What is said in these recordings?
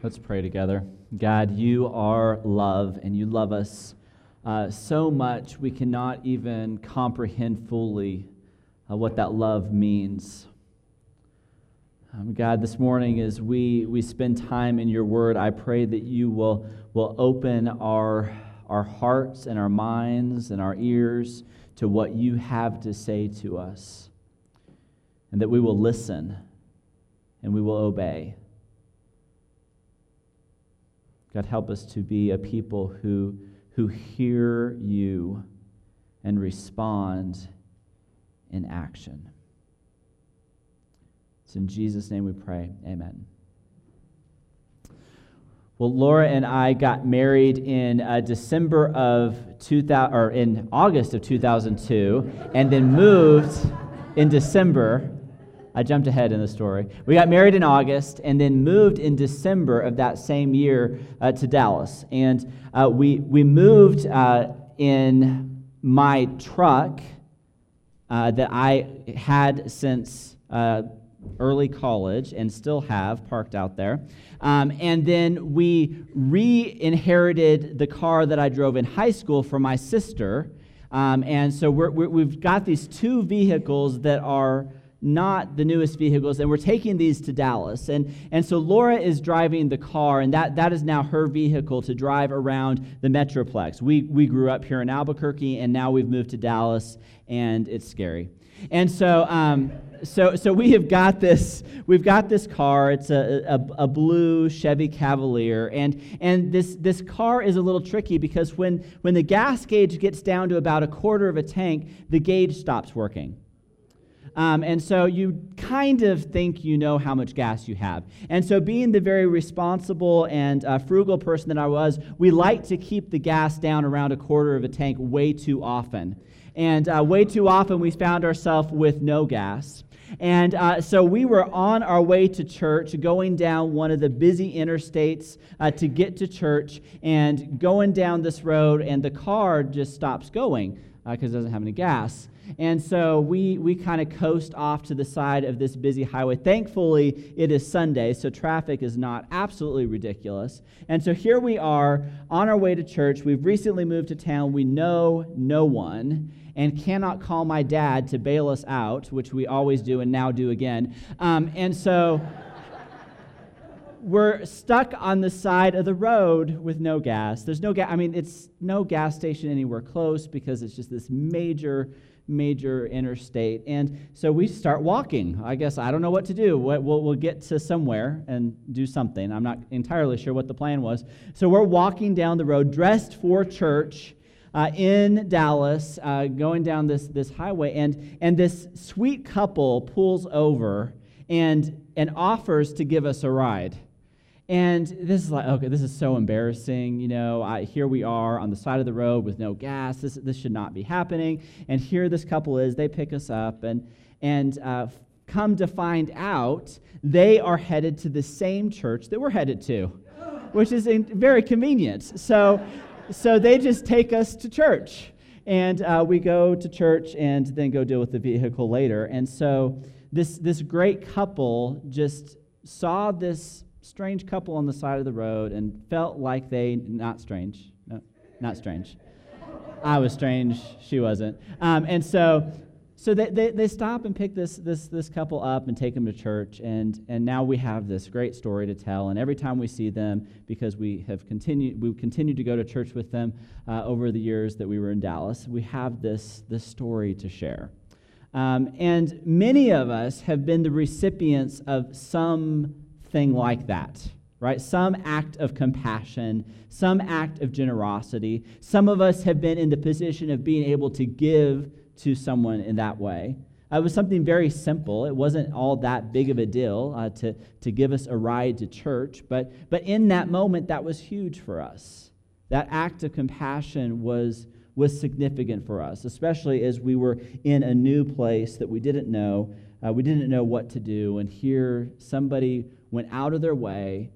Let's pray together. God, you are love, and you love us uh, so much we cannot even comprehend fully uh, what that love means. Um, God, this morning as we, we spend time in your word, I pray that you will, will open our, our hearts and our minds and our ears to what you have to say to us, and that we will listen and we will obey. God, help us to be a people who, who hear you and respond in action. It's in Jesus' name we pray. Amen. Well, Laura and I got married in uh, December of 2000, or in August of 2002, and then moved in December. I jumped ahead in the story. We got married in August and then moved in December of that same year uh, to Dallas. And uh, we, we moved uh, in my truck uh, that I had since uh, early college and still have parked out there. Um, and then we re inherited the car that I drove in high school from my sister. Um, and so we have got these two vehicles that are not the newest vehicles, and we're taking these to Dallas. And, and so Laura is driving the car, and that, that is now her vehicle to drive around the Metroplex. We, we grew up here in Albuquerque, and now we've moved to Dallas, and it's scary. And so, um, so, so we have got this. We've got this car. It's a, a, a, blue Chevy Cavalier, and and this this car is a little tricky because when when the gas gauge gets down to about a quarter of a tank, the gauge stops working. Um, and so you kind of think you know how much gas you have. And so, being the very responsible and uh, frugal person that I was, we like to keep the gas down around a quarter of a tank way too often. And uh, way too often, we found ourselves with no gas. And uh, so we were on our way to church, going down one of the busy interstates uh, to get to church, and going down this road, and the car just stops going because uh, it doesn't have any gas. And so we, we kind of coast off to the side of this busy highway. Thankfully, it is Sunday, so traffic is not absolutely ridiculous. And so here we are on our way to church. We've recently moved to town. We know no one and cannot call my dad to bail us out, which we always do and now do again. Um, and so we're stuck on the side of the road with no gas. There's no gas. I mean, it's no gas station anywhere close because it's just this major, major interstate. And so we start walking. I guess I don't know what to do. We'll, we'll get to somewhere and do something. I'm not entirely sure what the plan was. So we're walking down the road dressed for church uh, in Dallas, uh, going down this, this highway, and, and this sweet couple pulls over and, and offers to give us a ride. And this is like, okay, this is so embarrassing. You know, I, here we are on the side of the road with no gas. This, this should not be happening. And here this couple is. They pick us up, and, and uh, come to find out, they are headed to the same church that we're headed to, which is very convenient. So so they just take us to church. And uh, we go to church and then go deal with the vehicle later. And so this, this great couple just saw this strange couple on the side of the road and felt like they, not strange, no, not strange. I was strange, she wasn't. Um, and so so they, they, they, stop and pick this, this, this couple up and take them to church and, and now we have this great story to tell and every time we see them because we have continued we continued to go to church with them uh, over the years that we were in dallas we have this, this story to share um, and many of us have been the recipients of something like that right? Some act of compassion, some act of generosity. Some of us have been in the position of being able to give to someone in that way. Uh, it was something very simple. It wasn't all that big of a deal uh, to, to give us a ride to church, but, but in that moment, that was huge for us. That act of compassion was, was significant for us, especially as we were in a new place that we didn't know. Uh, we didn't know what to do, and here somebody went out of their way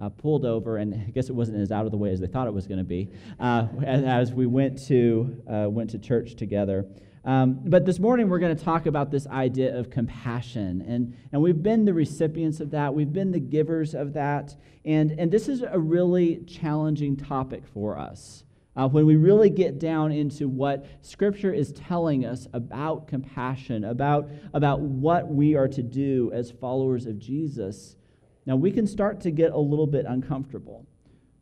uh, pulled over, and I guess it wasn't as out of the way as they thought it was going to be, uh, as, as, we went to, uh, went to church together. Um, but this morning, we're going to talk about this idea of compassion. And, and we've been the recipients of that, we've been the givers of that. And, and this is a really challenging topic for us. Uh, when we really get down into what Scripture is telling us about compassion, about, about what we are to do as followers of Jesus, now we can start to get a little bit uncomfortable.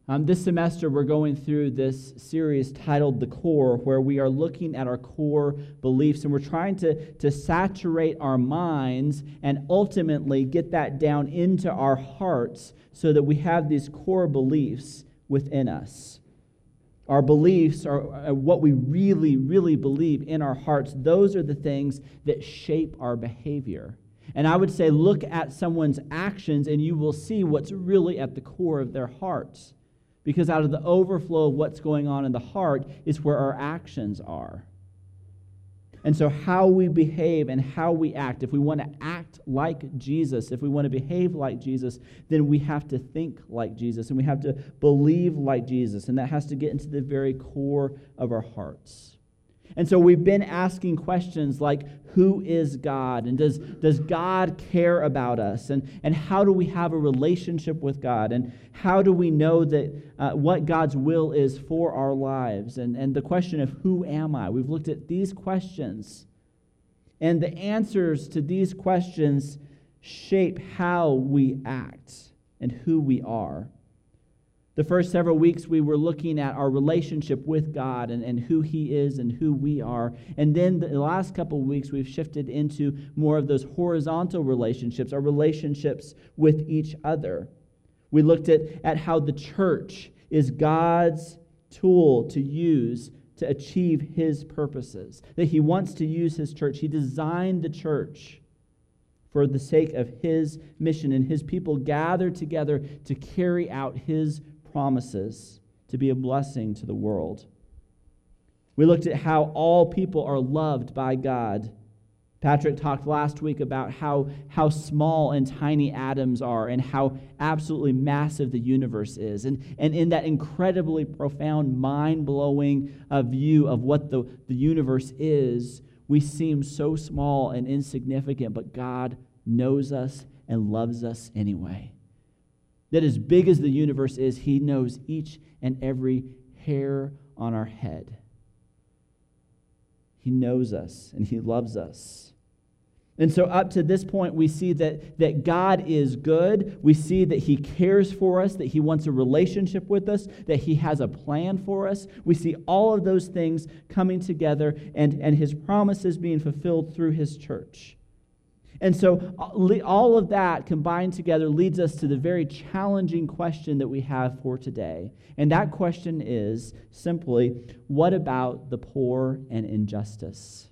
Um, this semester, we're going through this series titled The Core, where we are looking at our core beliefs and we're trying to, to saturate our minds and ultimately get that down into our hearts so that we have these core beliefs within us. Our beliefs are what we really, really believe in our hearts. Those are the things that shape our behavior. And I would say, look at someone's actions and you will see what's really at the core of their hearts because out of the overflow of what's going on in the heart is where our actions are. And so, how we behave and how we act, if we want to act like Jesus, if we want to behave like Jesus, then we have to think like Jesus and we have to believe like Jesus. And that has to get into the very core of our hearts. And so we've been asking questions like who is God? And does, does God care about us? And, and how do we have a relationship with God? And how do we know that uh, what God's will is for our lives? And, and the question of who am I? We've looked at these questions. And the answers to these questions shape how we act and who we are. The first several weeks, we were looking at our relationship with God and, and who He is and who we are. And then the last couple weeks, we've shifted into more of those horizontal relationships, our relationships with each other. We looked at, at how the church is God's tool to use to achieve His purposes, that He wants to use His church. He designed the church for the sake of His mission, and His people gather together to carry out His promises to be a blessing to the world. We looked at how all people are loved by God. Patrick talked last week about how, how small and tiny atoms are and how absolutely massive the universe is. And, and in that incredibly profound, mind blowing uh, view of what the, the universe is, we seem so small and insignificant, but God knows us and loves us anyway that as big as the universe is, He knows each and every hair on our head. He knows us and He loves us. And so, up to this point, we see that, that God is good. We see that He cares for us, that He wants a relationship with us, that He has a plan for us. We see all of those things coming together and, and His promises being fulfilled through His church. And so, uh, all of that combined together leads us to the very challenging question that we have for today. And that question is simply what about the poor and injustice?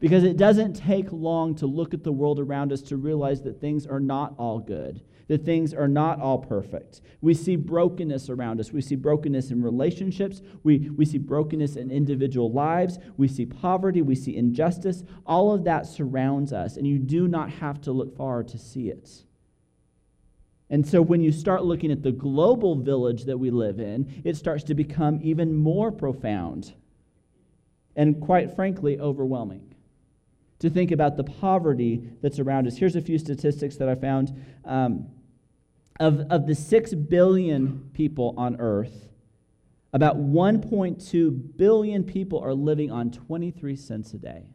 Because it doesn't take long to look at the world around us to realize that things are not all good that things are not all perfect. We see brokenness around us. We see brokenness in relationships. We, we see brokenness in individual lives. We see poverty. We see injustice. All of that surrounds us, and you do not have to look far to see it. And so, when you start looking at the global village that we live in, it starts to become even more profound and, quite frankly, overwhelming to think about the poverty that's around us. Here's a few statistics that I found. Um, of, of the 6 billion people on earth, about 1.2 billion people are living on 23 cents a day.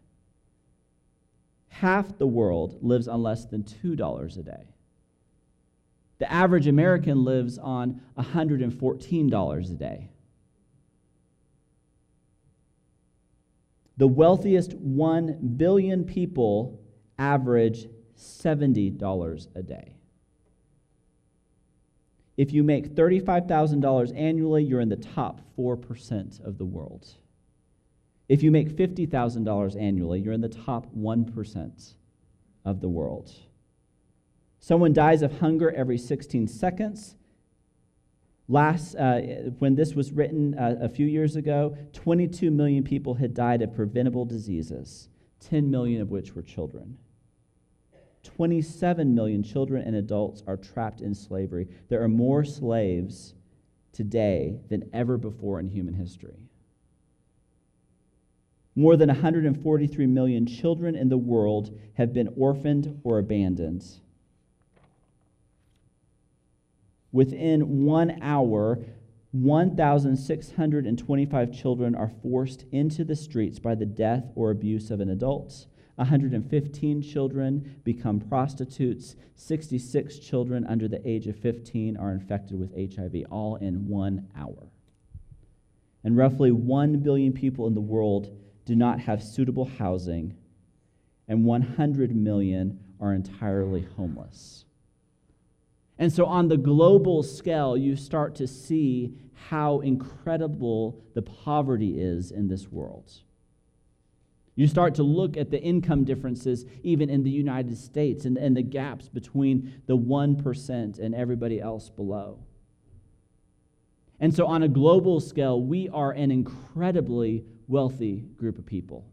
Half the world lives on less than $2 a day. The average American lives on $114 a day. The wealthiest 1 billion people average $70 a day. If you make $35,000 annually, you're in the top 4% of the world. If you make $50,000 annually, you're in the top 1% of the world. Someone dies of hunger every 16 seconds. Last, uh, when this was written uh, a few years ago, 22 million people had died of preventable diseases, 10 million of which were children. 27 million children and adults are trapped in slavery. There are more slaves today than ever before in human history. More than 143 million children in the world have been orphaned or abandoned. Within one hour, 1,625 children are forced into the streets by the death or abuse of an adult. 115 children become prostitutes. 66 children under the age of 15 are infected with HIV, all in one hour. And roughly 1 billion people in the world do not have suitable housing, and 100 million are entirely homeless. And so, on the global scale, you start to see how incredible the poverty is in this world. You start to look at the income differences, even in the United States, and, and the gaps between the 1% and everybody else below. And so, on a global scale, we are an incredibly wealthy group of people.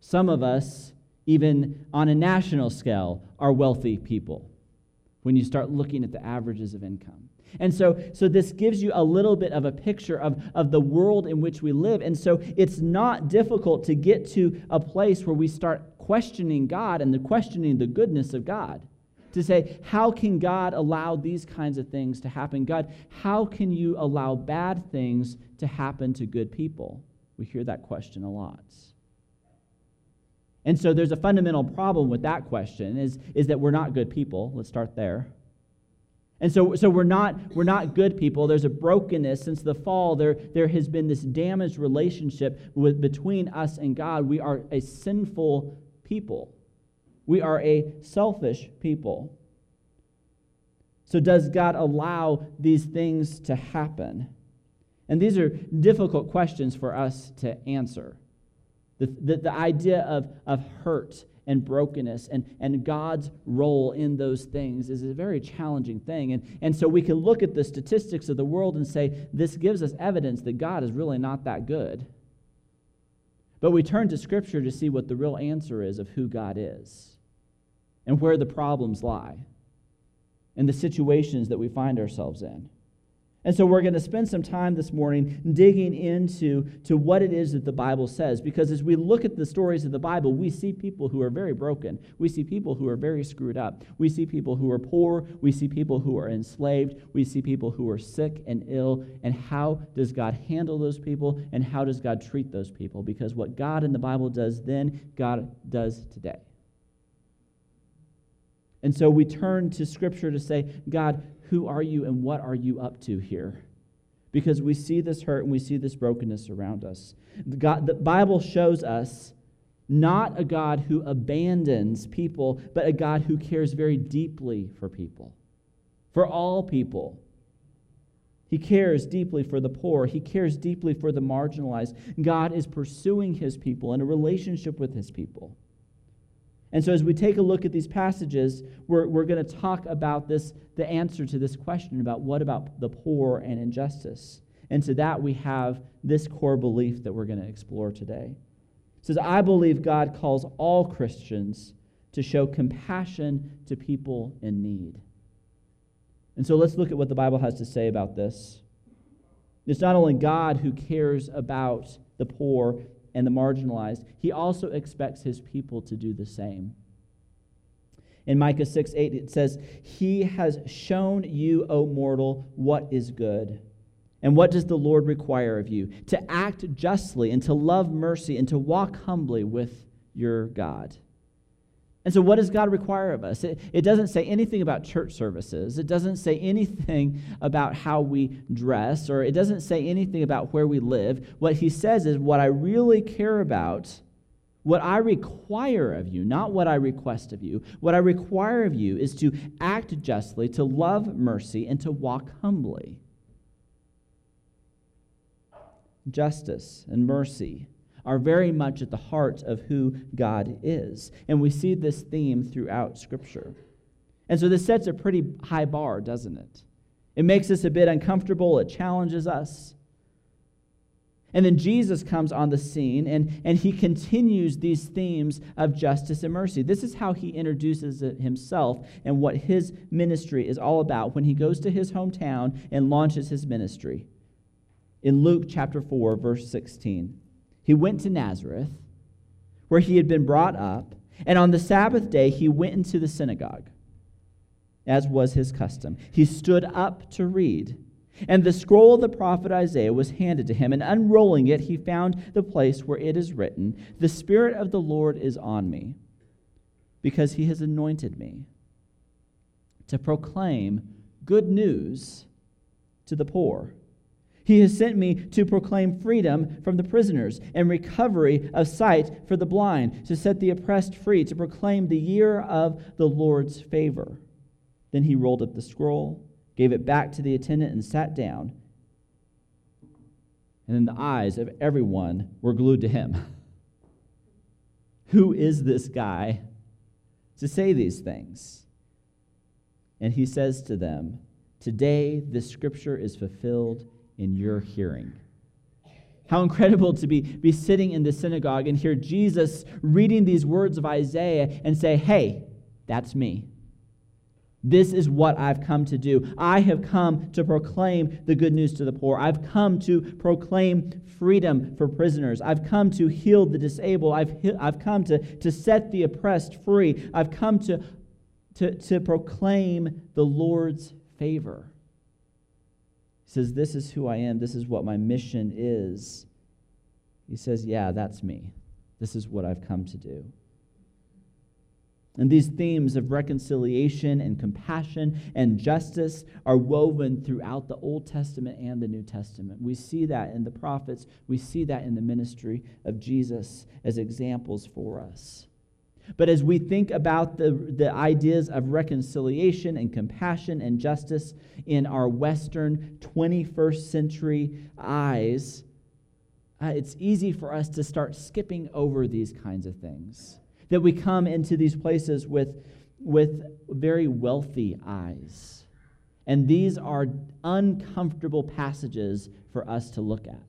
Some of us, even on a national scale, are wealthy people when you start looking at the averages of income. And so, so this gives you a little bit of a picture of, of the world in which we live. And so it's not difficult to get to a place where we start questioning God and the questioning the goodness of God. To say, how can God allow these kinds of things to happen? God, how can you allow bad things to happen to good people? We hear that question a lot. And so there's a fundamental problem with that question is, is that we're not good people. Let's start there. And so, so we're, not, we're not good people. There's a brokenness. Since the fall, there, there has been this damaged relationship with, between us and God. We are a sinful people, we are a selfish people. So, does God allow these things to happen? And these are difficult questions for us to answer. The, the, the idea of, of hurt and brokenness and, and God's role in those things is a very challenging thing. And, and so we can look at the statistics of the world and say, this gives us evidence that God is really not that good. But we turn to Scripture to see what the real answer is of who God is and where the problems lie and the situations that we find ourselves in. And so we're going to spend some time this morning digging into to what it is that the Bible says. Because as we look at the stories of the Bible, we see people who are very broken. We see people who are very screwed up. We see people who are poor. We see people who are enslaved. We see people who are sick and ill. And how does God handle those people? And how does God treat those people? Because what God in the Bible does then, God does today. And so we turn to Scripture to say, God, who are you and what are you up to here? Because we see this hurt and we see this brokenness around us. The, God, the Bible shows us not a God who abandons people, but a God who cares very deeply for people, for all people. He cares deeply for the poor. He cares deeply for the marginalized. God is pursuing his people in a relationship with his people. And so, as we take a look at these passages, we're, we're going to talk about this, the answer to this question about what about the poor and injustice. And to that, we have this core belief that we're going to explore today. It says, I believe God calls all Christians to show compassion to people in need. And so, let's look at what the Bible has to say about this. It's not only God who cares about the poor and the marginalized, he also expects his people to do the same. In Micah 6 8, it says, He has shown you, O mortal, what is good. And what does the Lord require of you? To act justly and to love mercy and to walk humbly with your God. And so, what does God require of us? It, it, doesn't say anything about church services. It doesn't say anything about how we dress, or it doesn't say anything about where we live. What He says is, what I really care about, what I require of you, not what I request of you, what I require of you is to act justly, to love mercy, and to walk humbly. Justice and mercy are very much at the heart of who God is. And we see this theme throughout Scripture. And so this sets a pretty high bar, doesn't it? It makes us a bit uncomfortable, it challenges us. And then Jesus comes on the scene and, and he continues these themes of justice and mercy. This is how he introduces himself and what his ministry is all about when he goes to his hometown and launches his ministry. In Luke chapter 4, verse 16. He went to Nazareth, where he had been brought up, and on the Sabbath day he went into the synagogue, as was his custom. He stood up to read. And the scroll of the prophet Isaiah was handed to him, and unrolling it, he found the place where it is written, The Spirit of the Lord is on me, because he has anointed me to proclaim good news to the poor. He has sent me to proclaim freedom from the prisoners and recovery of sight for the blind, to set the oppressed free, to proclaim the year of the Lord's favor. Then he rolled up the scroll gave it back to the attendant, and sat down. And then the eyes of everyone were glued to him. Who is this guy to say these things? And he says to them, Today this scripture is fulfilled in your hearing. How incredible to be, be sitting in the synagogue and hear Jesus reading these words of Isaiah and say, Hey, that's me. This is what I've come to do. I have come to proclaim the good news to the poor. I've come to proclaim freedom for prisoners. I've come to heal the disabled. I've, I've come to, to set the oppressed free. I've come to, to, to proclaim the Lord's favor. He says, This is who I am. This is what my mission is. He says, Yeah, that's me. This is what I've come to do. And these themes of reconciliation and compassion and justice are woven throughout the Old Testament and the New Testament. We see that in the prophets, we see that in the ministry of Jesus as examples for us. But as we think about the, the ideas of reconciliation and compassion and justice in our Western 21st century eyes, uh, it's easy for us to start skipping over these kinds of things that we come into these places with, with very wealthy eyes. And these are uncomfortable passages for us to look at.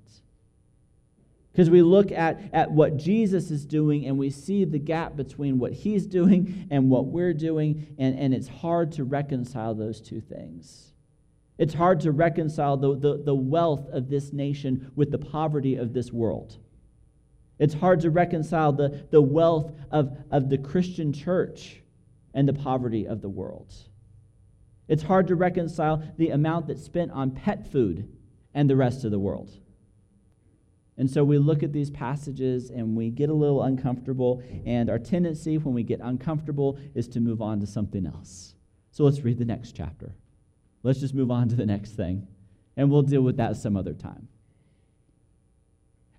Because we look at, at what Jesus is doing and we see the gap between what he's doing and what we're doing, and, and it's hard to reconcile those two things. It's hard to reconcile the, the, the wealth of this nation with the poverty of this world. It's hard to reconcile the, the wealth of, of the Christian church and the poverty of the world. It's hard to reconcile the amount that's spent on pet food and the rest of the world. And so we look at these passages and we get a little uncomfortable, and our tendency when we get uncomfortable is to move on to something else. So let's read the next chapter. Let's just move on to the next thing, and we'll deal with that some other time.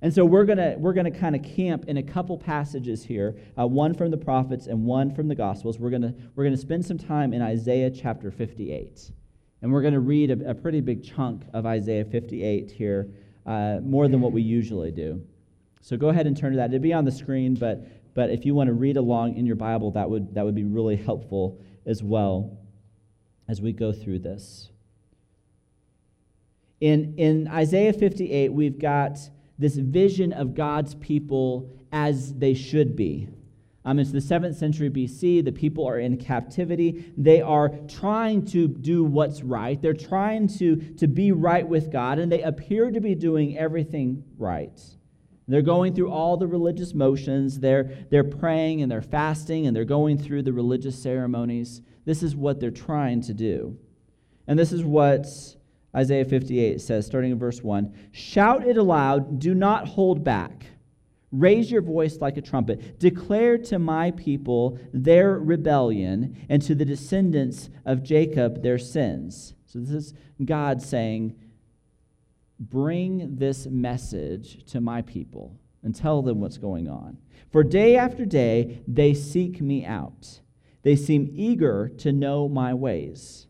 And so we're going to we're to kind of camp in a couple passages here, uh, one from the prophets and one from the gospels. We're going we're to spend some time in Isaiah chapter 58. And we're going to read a, a pretty big chunk of Isaiah 58 here, uh, more than what we usually do. So go ahead and turn to that. It'll be on the screen, but but if you want to read along in your Bible, that would that would be really helpful as well as we go through this. In in Isaiah 58, we've got this vision of God's people as they should be. Um, it's the 7th century BC. The people are in captivity. They are trying to do what's right. They're trying to, to be right with God, and they appear to be doing everything right. They're going through all the religious motions. They're, they're praying and they're fasting and they're going through the religious ceremonies. This is what they're trying to do. And this is what Isaiah 58 says, starting in verse 1 Shout it aloud, do not hold back. Raise your voice like a trumpet. Declare to my people their rebellion, and to the descendants of Jacob their sins. So, this is God saying, Bring this message to my people and tell them what's going on. For day after day they seek me out. They seem eager to know my ways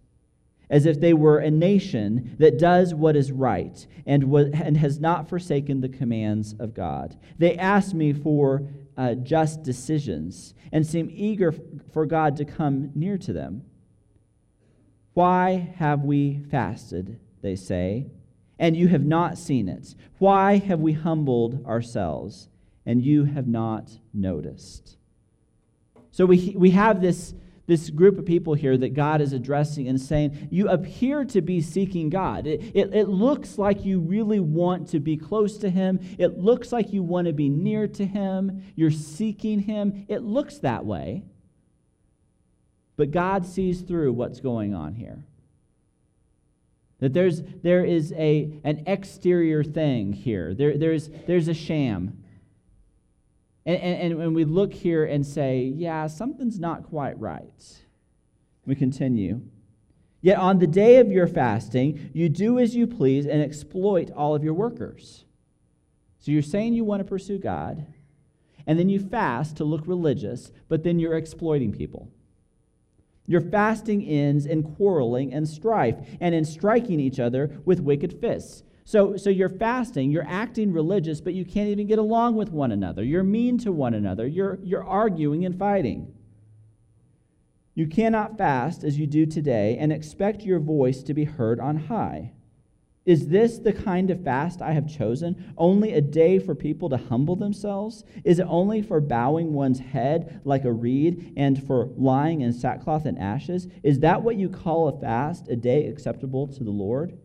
as if they were a nation that does what is right and, and has not forsaken the commands of God. They ask me for uh, just decisions and seem eager for God to come near to them. Why have we fasted, they say, and you have not seen it? Why have we humbled ourselves, and you have not noticed? So we, we have this this group of people here that God is addressing and saying, You appear to be seeking God. It, it, it, looks like you really want to be close to Him. It looks like you want to be near to Him. You're seeking Him. It looks that way. But God sees through what's going on here. That there's, there is a, an exterior thing here, there, there's, there's a sham. And, and, and we look here and say, yeah, something's not quite right. We continue. Yet on the day of your fasting, you do as you please and exploit all of your workers. So you're saying you want to pursue God, and then you fast to look religious, but then you're exploiting people. Your fasting ends in quarreling and strife, and in striking each other with wicked fists. So, so you're fasting, you're acting religious, but you can't even get along with one another. You're mean to one another. You're, you're arguing and fighting. You cannot fast as you do today and expect your voice to be heard on high. Is this the kind of fast I have chosen? Only a day for people to humble themselves? Is it only for bowing one's head like a reed and for lying in sackcloth and ashes? Is that what you call a fast, a day acceptable to the Lord?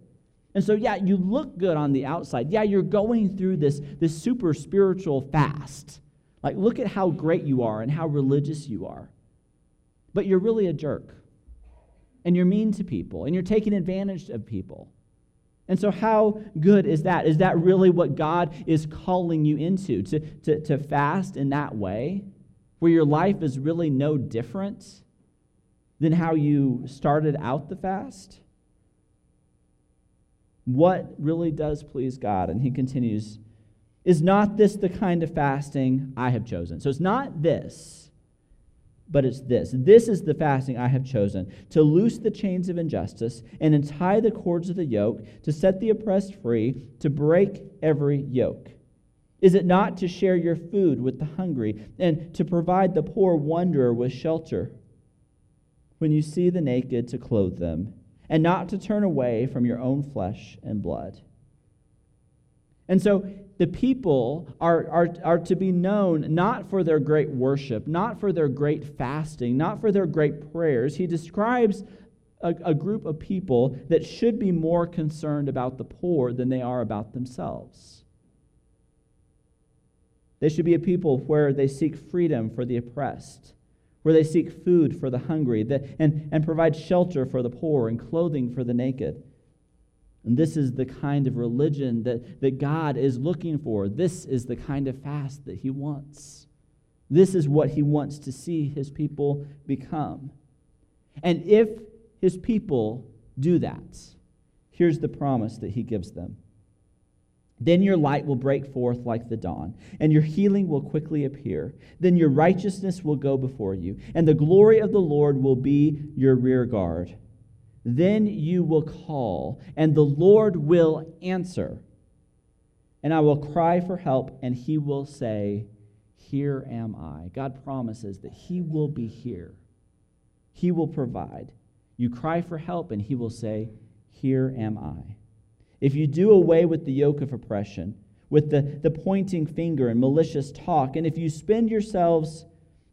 And so, yeah, you look good on the outside. Yeah, you're going through this, this super spiritual fast. Like, look at how great you are and how religious you are. But you're really a jerk. And you're mean to people and you're taking advantage of people. And so, how good is that? Is that really what God is calling you into? To, to, to fast in that way, where your life is really no different than how you started out the fast? What really does please God. And he continues, Is not this the kind of fasting I have chosen? So it's not this, but it's this. This is the fasting I have chosen to loose the chains of injustice and untie the cords of the yoke, to set the oppressed free, to break every yoke. Is it not to share your food with the hungry and to provide the poor wanderer with shelter? When you see the naked, to clothe them and not to turn away from your own flesh and blood. And so the people are, are, are to be known not for their great worship, not for their great fasting, not for their great prayers. He describes a, a group of people that should be more concerned about the poor than they are about themselves. They should be a people where they seek freedom for the oppressed where they seek food for the hungry that, and, and provide shelter for the poor and clothing for the naked. And this is the kind of religion that, that God is looking for. This is the kind of fast that He wants. This is what He wants to see His people become. And if His people do that, here's the promise that He gives them then your light will break forth like the dawn, and your healing will quickly appear. Then your righteousness will go before you, and the glory of the Lord will be your rear guard. Then you will call, and the Lord will answer. And I will cry for help, and he will say, Here am I. God promises that he will be here, he will provide. You cry for help, and he will say, Here am I if you do away with the yoke of oppression, with the, the pointing finger and malicious talk, and if you spend yourselves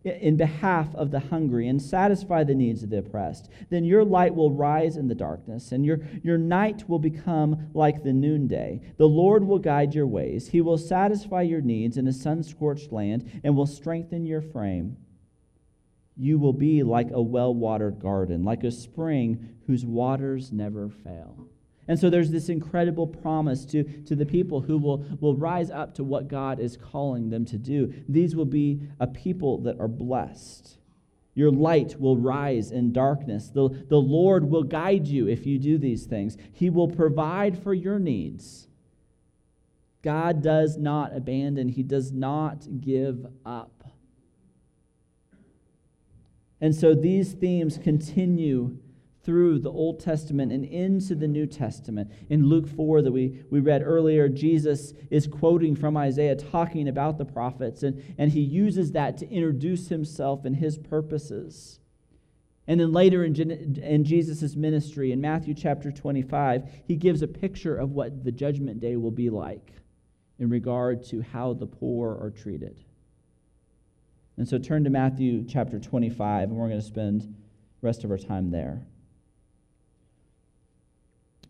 in behalf of the hungry and satisfy the needs of the oppressed, then your light will rise in the darkness, and your, your night will become like the noonday. The Lord will guide your ways. He will satisfy your needs in a sun scorched land and will strengthen your frame. You will be like a well watered garden, like a spring whose waters never fail. And so there's this incredible promise to, to the people who will, will rise up to what God is calling them to do. These will be a people that are blessed. Your light will rise in darkness. The, the Lord will guide you if you do these things, He will provide for your needs. God does not abandon, He does not give up. And so these themes continue through the Old Testament and into the New Testament. In Luke 4, that we, we read earlier, Jesus is quoting from Isaiah, talking about the prophets, and, and he uses that to introduce himself and his purposes. And then later in, in Jesus' ministry, in Matthew chapter 25, he gives a picture of what the judgment day will be like in regard to how the poor are treated. And so turn to Matthew chapter 25, and we're going to spend rest of our time there.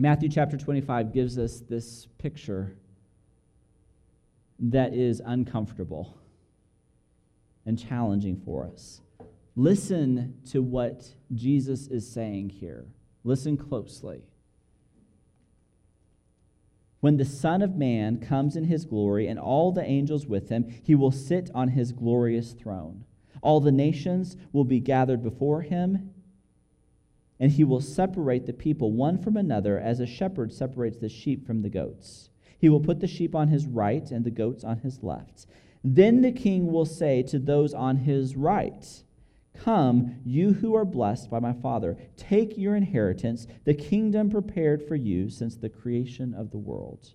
Matthew chapter 25 gives us this picture that is uncomfortable and challenging for us. Listen to what Jesus is saying here. Listen closely. When the Son of Man comes in his glory and all the angels with him, he will sit on his glorious throne. All the nations will be gathered before him, and he will separate the people one from another as a shepherd separates the sheep from the goats. He will put the sheep on his right and the goats on his left. Then the king will say to those on his right, Come, you who are blessed by my Father, take your inheritance, the kingdom prepared for you since the creation of the world.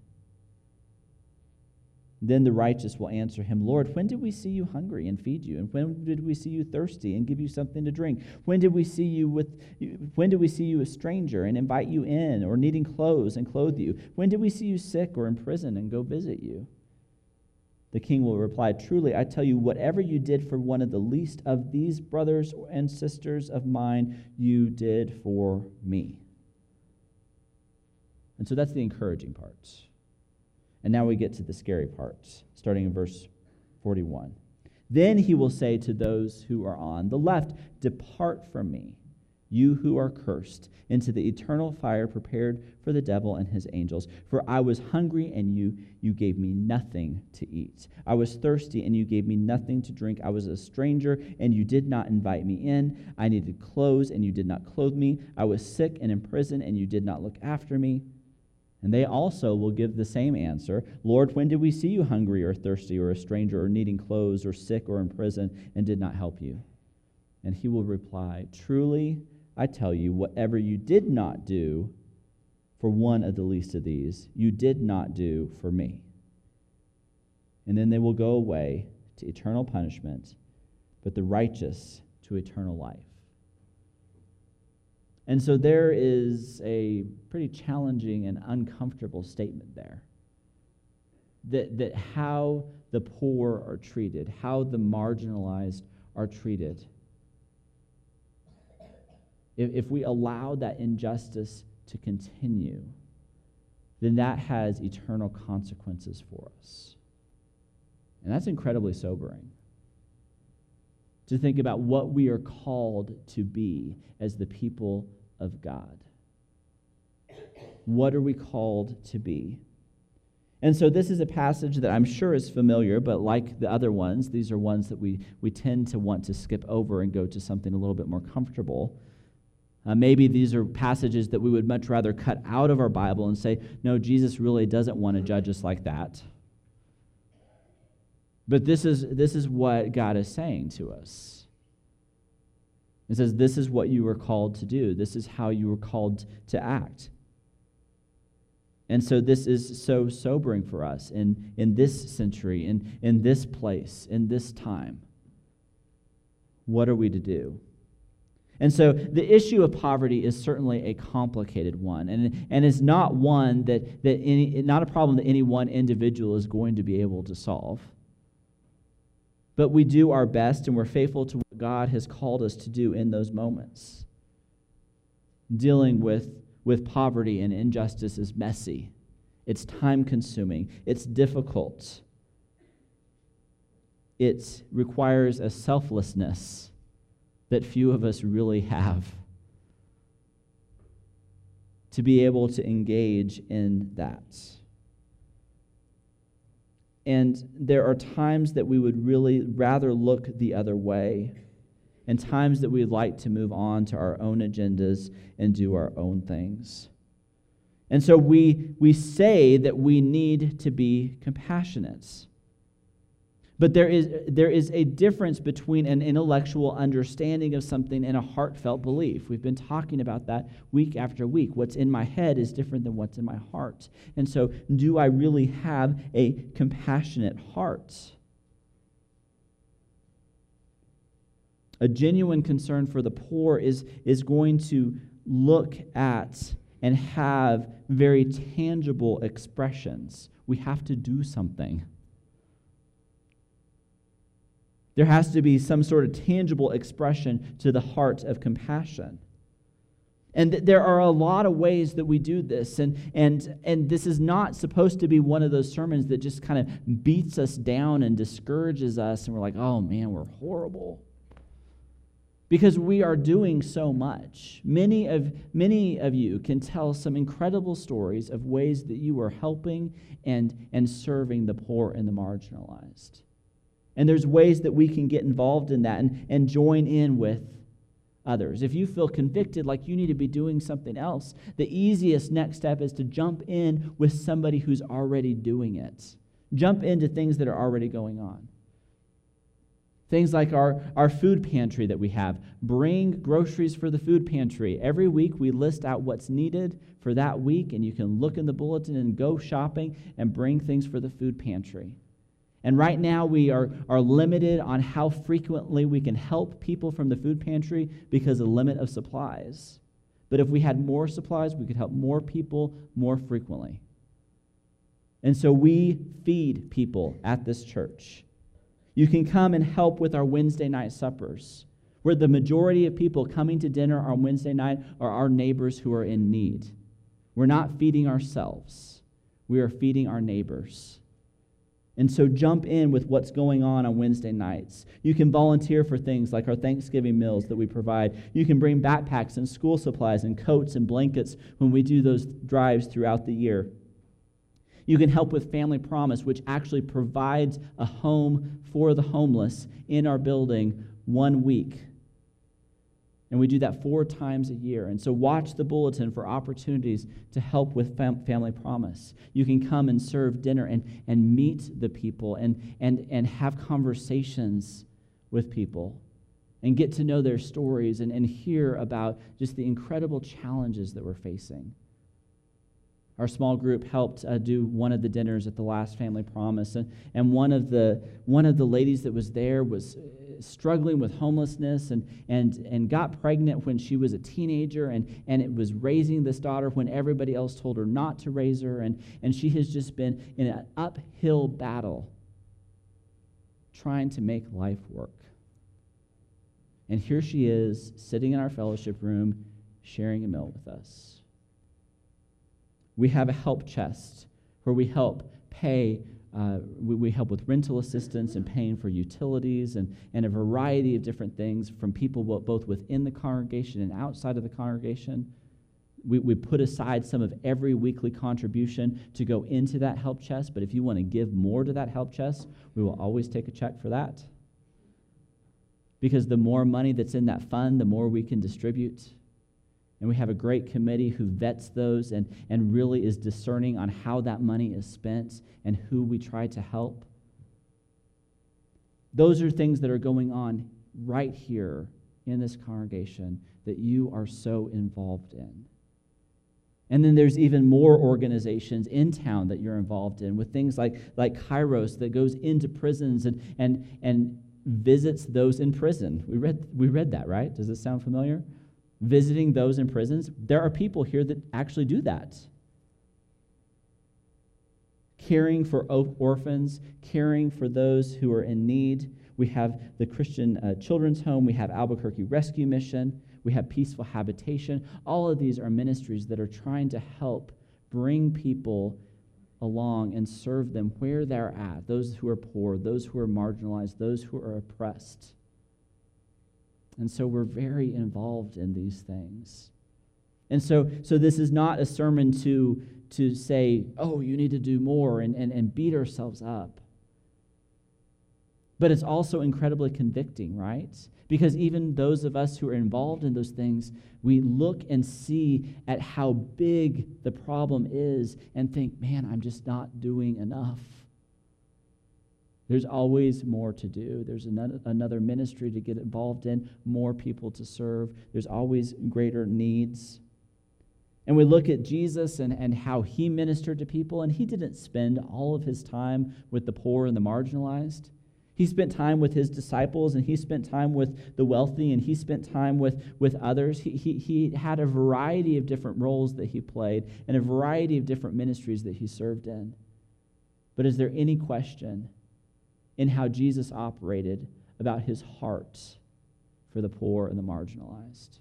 Then the righteous will answer him, Lord, when did we see you hungry and feed you? And when did we see you thirsty and give you something to drink? When did we see you with when did we see you a stranger and invite you in, or needing clothes and clothe you? When did we see you sick or in prison and go visit you? The king will reply, Truly, I tell you, whatever you did for one of the least of these brothers and sisters of mine, you did for me. And so that's the encouraging part. And now we get to the scary parts, starting in verse 41. Then he will say to those who are on the left, Depart from me, you who are cursed, into the eternal fire prepared for the devil and his angels. For I was hungry, and you, you gave me nothing to eat. I was thirsty, and you gave me nothing to drink. I was a stranger, and you did not invite me in. I needed clothes, and you did not clothe me. I was sick and in prison, and you did not look after me. And they also will give the same answer Lord, when did we see you hungry or thirsty or a stranger or needing clothes or sick or in prison and did not help you? And he will reply, Truly, I tell you, whatever you did not do for one of the least of these, you did not do for me. And then they will go away to eternal punishment, but the righteous to eternal life. And so there is a pretty challenging and uncomfortable statement there. That, that how the poor are treated, how the marginalized are treated. If, if we allow that injustice to continue, then that has eternal consequences for us. And that's incredibly sobering to think about what we are called to be as the people of God. What are we called to be? And so, this is a passage that I'm sure is familiar, but like the other ones, these are ones that we, we tend to want to skip over and go to something a little bit more comfortable. Uh, maybe these are passages that we would much rather cut out of our Bible and say, no, Jesus really doesn't want to judge us like that. But this is, this is what God is saying to us. It says, This is what you were called to do, this is how you were called to act. And so this is so sobering for us in, in this century, in, in this place, in this time. What are we to do? And so the issue of poverty is certainly a complicated one, and, and is not one that, that any, not a problem that any one individual is going to be able to solve but we do our best and we're faithful to God has called us to do in those moments. Dealing with, with poverty and injustice is messy, it's time consuming, it's difficult. It requires a selflessness that few of us really have to be able to engage in that. And there are times that we would really rather look the other way, and times that we'd like to move on to our own agendas and do our own things. And so we, we say that we need to be compassionate. But there is, there is a difference between an intellectual understanding of something and a heartfelt belief. We've been talking about that week after week. What's in my head is different than what's in my heart. And so, do I really have a compassionate heart? A genuine concern for the poor is, is going to look at and have very tangible expressions. We have to do something. There has to be some sort of tangible expression to the heart of compassion. And there are a lot of ways that we do this. And, and, and this is not supposed to be one of those sermons that just kind of beats us down and discourages us, and we're like, oh man, we're horrible. Because we are doing so much. Many of, many of you can tell some incredible stories of ways that you are helping and, and serving the poor and the marginalized. And there's ways that we can get involved in that and, and join in with others. If you feel convicted like you need to be doing something else, the easiest next step is to jump in with somebody who's already doing it. Jump into things that are already going on. Things like our, our food pantry that we have. Bring groceries for the food pantry. Every week we list out what's needed for that week, and you can look in the bulletin and go shopping and bring things for the food pantry. And right now, we are, are limited on how frequently we can help people from the food pantry because of the limit of supplies. But if we had more supplies, we could help more people more frequently. And so we feed people at this church. You can come and help with our Wednesday night suppers, where the majority of people coming to dinner on Wednesday night are our neighbors who are in need. We're not feeding ourselves, we are feeding our neighbors. And so jump in with what's going on on Wednesday nights. You can volunteer for things like our Thanksgiving meals that we provide. You can bring backpacks and school supplies and coats and blankets when we do those drives throughout the year. You can help with Family Promise, which actually provides a home for the homeless in our building one week and we do that four times a year. And so watch the bulletin for opportunities to help with fam- Family Promise. You can come and serve dinner and, and meet the people and, and, and have conversations with people and get to know their stories and, and hear about just the incredible challenges that we're facing. Our small group helped uh, do one of the dinners at the last Family Promise, and, and one, of the, one of the ladies that was there was struggling with homelessness and, and, and got pregnant when she was a teenager and, and it was raising this daughter when everybody else told her not to raise her. And, and she has just been in an uphill battle trying to make life work. And here she is sitting in our fellowship room sharing a meal with us. We have a help chest where we help pay uh, we, we, help with rental assistance and paying for utilities and, and a variety of different things from people both within the congregation and outside of the congregation. We, we put aside some of every weekly contribution to go into that help chest, but if you want to give more to that help chest, we will always take a check for that. Because the more money that's in that fund, the more we can distribute. And we have a great committee who vets those and, and really is discerning on how that money is spent and who we try to help. Those are things that are going on right here in this congregation that you are so involved in. And then there's even more organizations in town that you're involved in with things like, like Kairos that goes into prisons and, and, and visits those in prison. We read, we read that, right? Does this sound familiar? Visiting those in prisons. There are people here that actually do that. Caring for orphans, caring for those who are in need. We have the Christian uh, Children's Home, we have Albuquerque Rescue Mission, we have Peaceful Habitation. All of these are ministries that are trying to help bring people along and serve them where they're at those who are poor, those who are marginalized, those who are oppressed. And so we're very involved in these things. And so, so this is not a sermon to, to say, oh, you need to do more and, and, and beat ourselves up. But it's also incredibly convicting, right? Because even those of us who are involved in those things, we look and see at how big the problem is and think, man, I'm just not doing enough. There's always more to do. There's another ministry to get involved in, more people to serve. There's always greater needs. And we look at Jesus and, and how he ministered to people, and he didn't spend all of his time with the poor and the marginalized. He spent time with his disciples and he spent time with the wealthy and he spent time with, with others. He, he, he had a variety of different roles that he played and a variety of different ministries that he served in. But is there any question in how Jesus operated about his heart for the poor and the marginalized?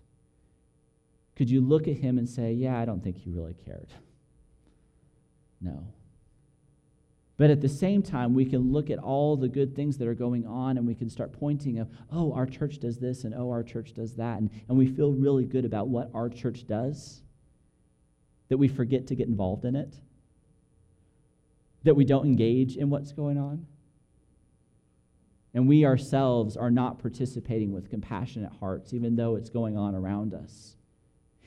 Could you look at him and say, Yeah, I don't think he really cared? No. But at the same time, we can look at all the good things that are going on and we can start pointing of, oh, our church does this and oh, our church does that. And, and we feel really good about what our church does, that we forget to get involved in it, that we don't engage in what's going on. And we ourselves are not participating with compassionate hearts, even though it's going on around us.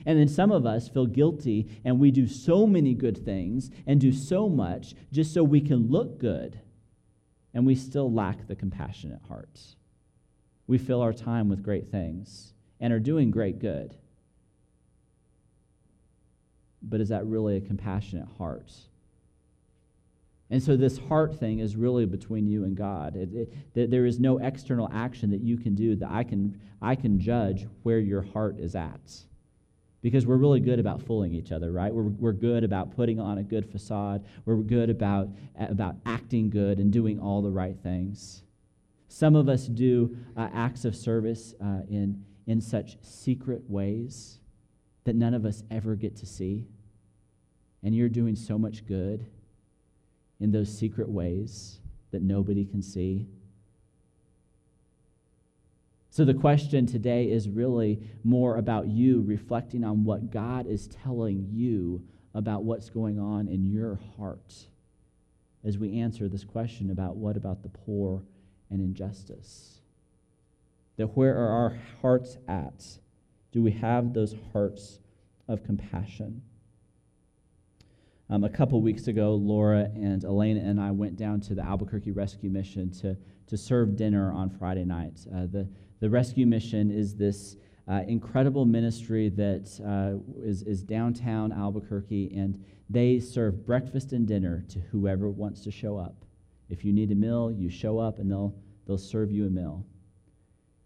And then some of us feel guilty and we do so many good things and do so much just so we can look good. And we still lack the compassionate heart. We fill our time with great things and are doing great good. But is that really a compassionate heart? And so, this heart thing is really between you and God. It, it, there is no external action that you can do that I can, I can judge where your heart is at because we're really good about fooling each other, right? We're, we're good about putting on a good facade. We're good about, about acting good and doing all the right things. Some of us do uh, acts of service uh, in, in such secret ways that none of us ever get to see. And you're doing so much good in those secret ways that nobody can see. So, the question today is really more about you reflecting on what God is telling you about what's going on in your heart as we answer this question about what about the poor and injustice. That where are our hearts at? Do we have those hearts of compassion? Um, a couple weeks ago, Laura and Elena and I went down to the Albuquerque Rescue Mission to, to serve dinner on Friday night. Uh, the, the rescue mission is this uh, incredible ministry that uh, is is, downtown Albuquerque, and they serve breakfast and dinner to whoever wants to show up. If you need a meal, you show up, and they'll, they'll serve you a meal.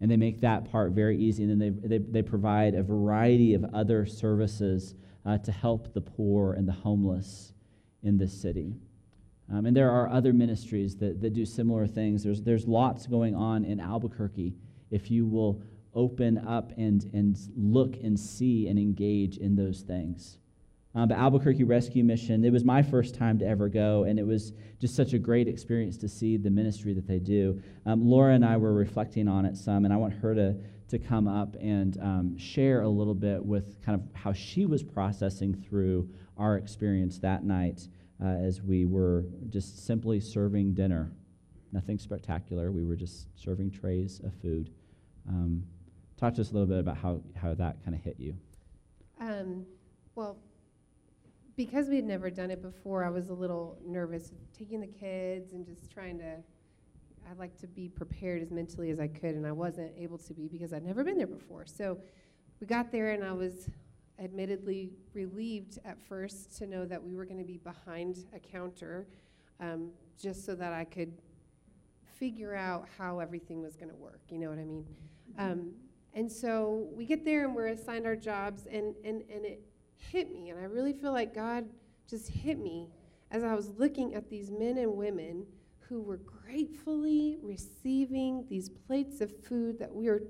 And they make that part very easy. And then they, they, they provide a variety of other services uh, to help the poor and the homeless in this city. Um, and there are other ministries that, that do similar things. There's, there's lots going on in Albuquerque if you will open up and, and look and see and engage in those things. Um, but Albuquerque Rescue Mission, it was my first time to ever go, and it was just such a great experience to see the ministry that they do. Um, Laura and I were reflecting on it some, and I want her to, to come up and um, share a little bit with kind of how she was processing through our experience that night uh, as we were just simply serving dinner. Nothing spectacular. We were just serving trays of food. Um, talk to us a little bit about how, how that kind of hit you. Um, well, because we had never done it before, I was a little nervous taking the kids and just trying to. I like to be prepared as mentally as I could, and I wasn't able to be because I'd never been there before. So we got there, and I was admittedly relieved at first to know that we were going to be behind a counter, um, just so that I could figure out how everything was going to work. You know what I mean? Um, and so we get there and we're assigned our jobs, and, and, and it hit me. And I really feel like God just hit me as I was looking at these men and women who were gratefully receiving these plates of food that we were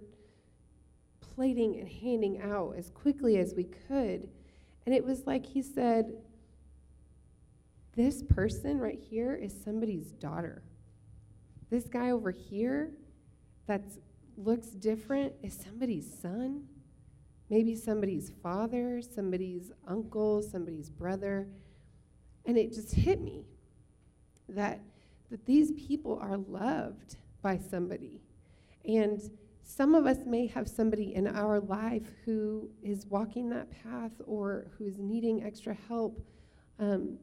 plating and handing out as quickly as we could. And it was like he said, This person right here is somebody's daughter. This guy over here that looks different is somebody's son, maybe somebody's father, somebody's uncle, somebody's brother. And it just hit me that, that these people are loved by somebody. And some of us may have somebody in our life who is walking that path or who is needing extra help, um,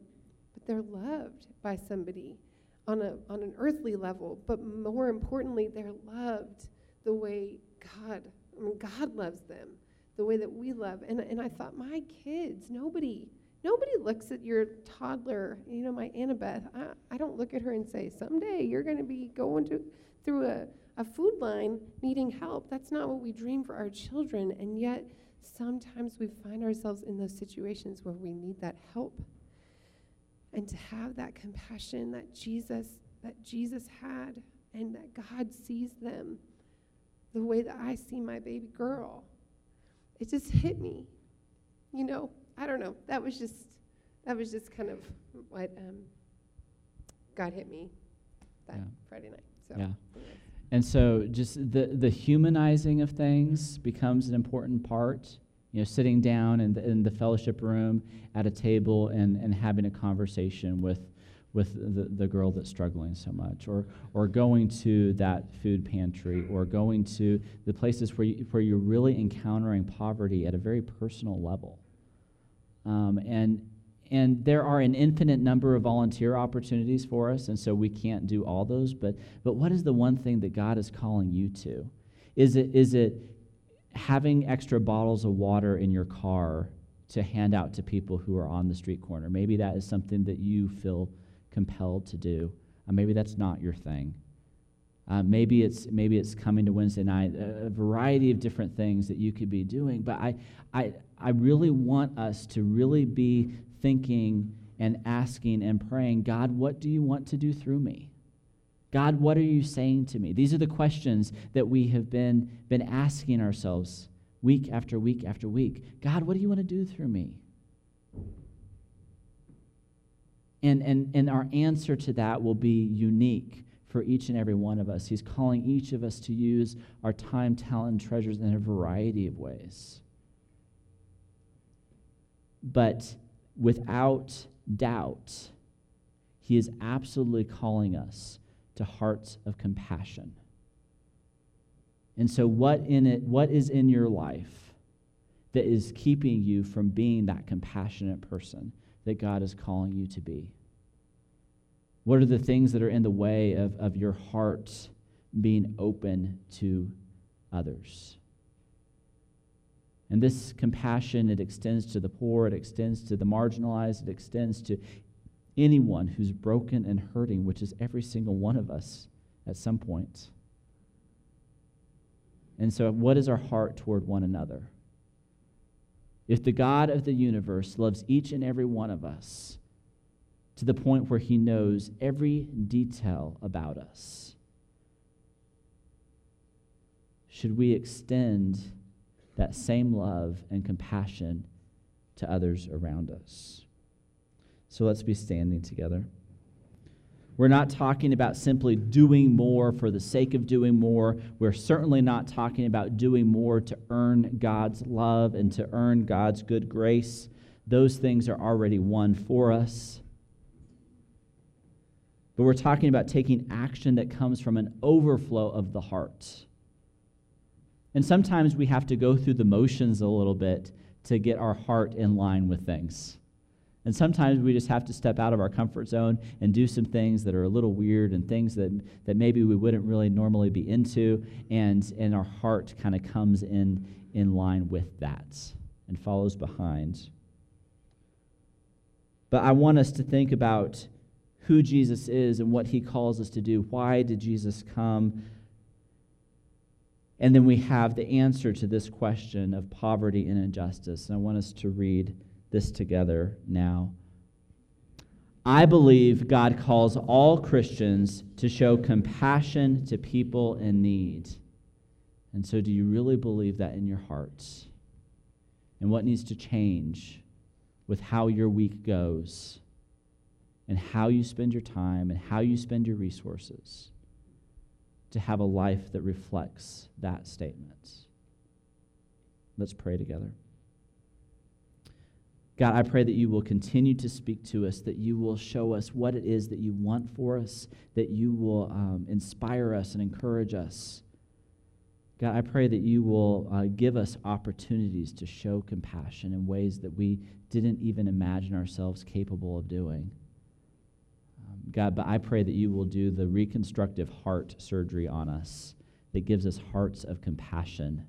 but they're loved by somebody on, a, on an earthly level. But more importantly, they're loved the way God, I mean, God loves them, the way that we love. And, and I thought, my kids, nobody, nobody looks at your toddler, you know, my Annabeth. I, I don't look at her and say, someday you're going to be going to, through a, a food line needing help. That's not what we dream for our children. And yet, sometimes we find ourselves in those situations where we need that help. And to have that compassion that Jesus that Jesus had and that God sees them the way that I see my baby girl. It just hit me. You know, I don't know. That was just that was just kind of what um, God hit me that yeah. Friday night. So, yeah. And so, just the the humanizing of things becomes an important part. You know, sitting down in the, in the fellowship room at a table and, and having a conversation with with the, the girl that's struggling so much, or, or going to that food pantry, or going to the places where, you, where you're really encountering poverty at a very personal level. Um, and, and there are an infinite number of volunteer opportunities for us, and so we can't do all those. But, but what is the one thing that God is calling you to? Is it, is it having extra bottles of water in your car to hand out to people who are on the street corner? Maybe that is something that you feel compelled to do. Uh, maybe that's not your thing. Uh, maybe it's maybe it's coming to Wednesday night. A, a, variety of different things that you could be doing. But I, I, I really want us to really be thinking and asking and praying, God, what do you want to do through me? God, what are you saying to me? These are the questions that we have been, been asking ourselves week after week after week. God, what do you want to do through me? And, and, and our answer to that will be unique for each and every one of us. He's calling each of us to use our time, talent, and treasures in a variety of ways. But without doubt, He is absolutely calling us to hearts of compassion. And so, what, in it, what is in your life that is keeping you from being that compassionate person? that God is calling you to be? What are the things that are in the way of, of your heart being open to others? And this compassion, it extends to the poor, it extends to the marginalized, it extends to anyone who's broken and hurting, which is every single one of us at some point. And so, what is our heart toward one another? if the God of the universe loves each and every one of us to the point where he knows every detail about us, should we extend that same love and compassion to others around us? So let's be standing together. We're not talking about simply doing more for the sake of doing more. We're certainly not talking about doing more to earn God's love and to earn God's good grace. Those things are already won for us. But we're talking about taking action that comes from an overflow of the heart. And sometimes we have to go through the motions a little bit to get our heart in line with things. And sometimes we just have to step out of our comfort zone and do some things that are a little weird and things that, that maybe we wouldn't really normally be into. And, and our heart kind of comes in, in line with that and follows behind. But I want us to think about who Jesus is and what he calls us to do. Why did Jesus come? And then we have the answer to this question of poverty and injustice. And I want us to read this together now. I believe God calls all Christians to show compassion to people in need. And so, do you really believe that in your hearts? And what needs to change with how your week goes, and how you spend your time, and how you spend your resources to have a life that reflects that statement? Let's pray together. God, I pray that you will continue to speak to us, that you will show us what it is that you want for us, that you will um, inspire us and encourage us. God, I pray that you will uh, give us opportunities to show compassion in ways that we didn't even imagine ourselves capable of doing. God, but I pray that you will do the reconstructive heart surgery on us that gives us hearts of compassion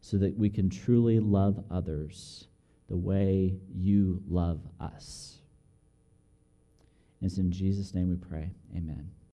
so that we can truly love others the way you love us. And it's in Jesus' name we pray. Amen.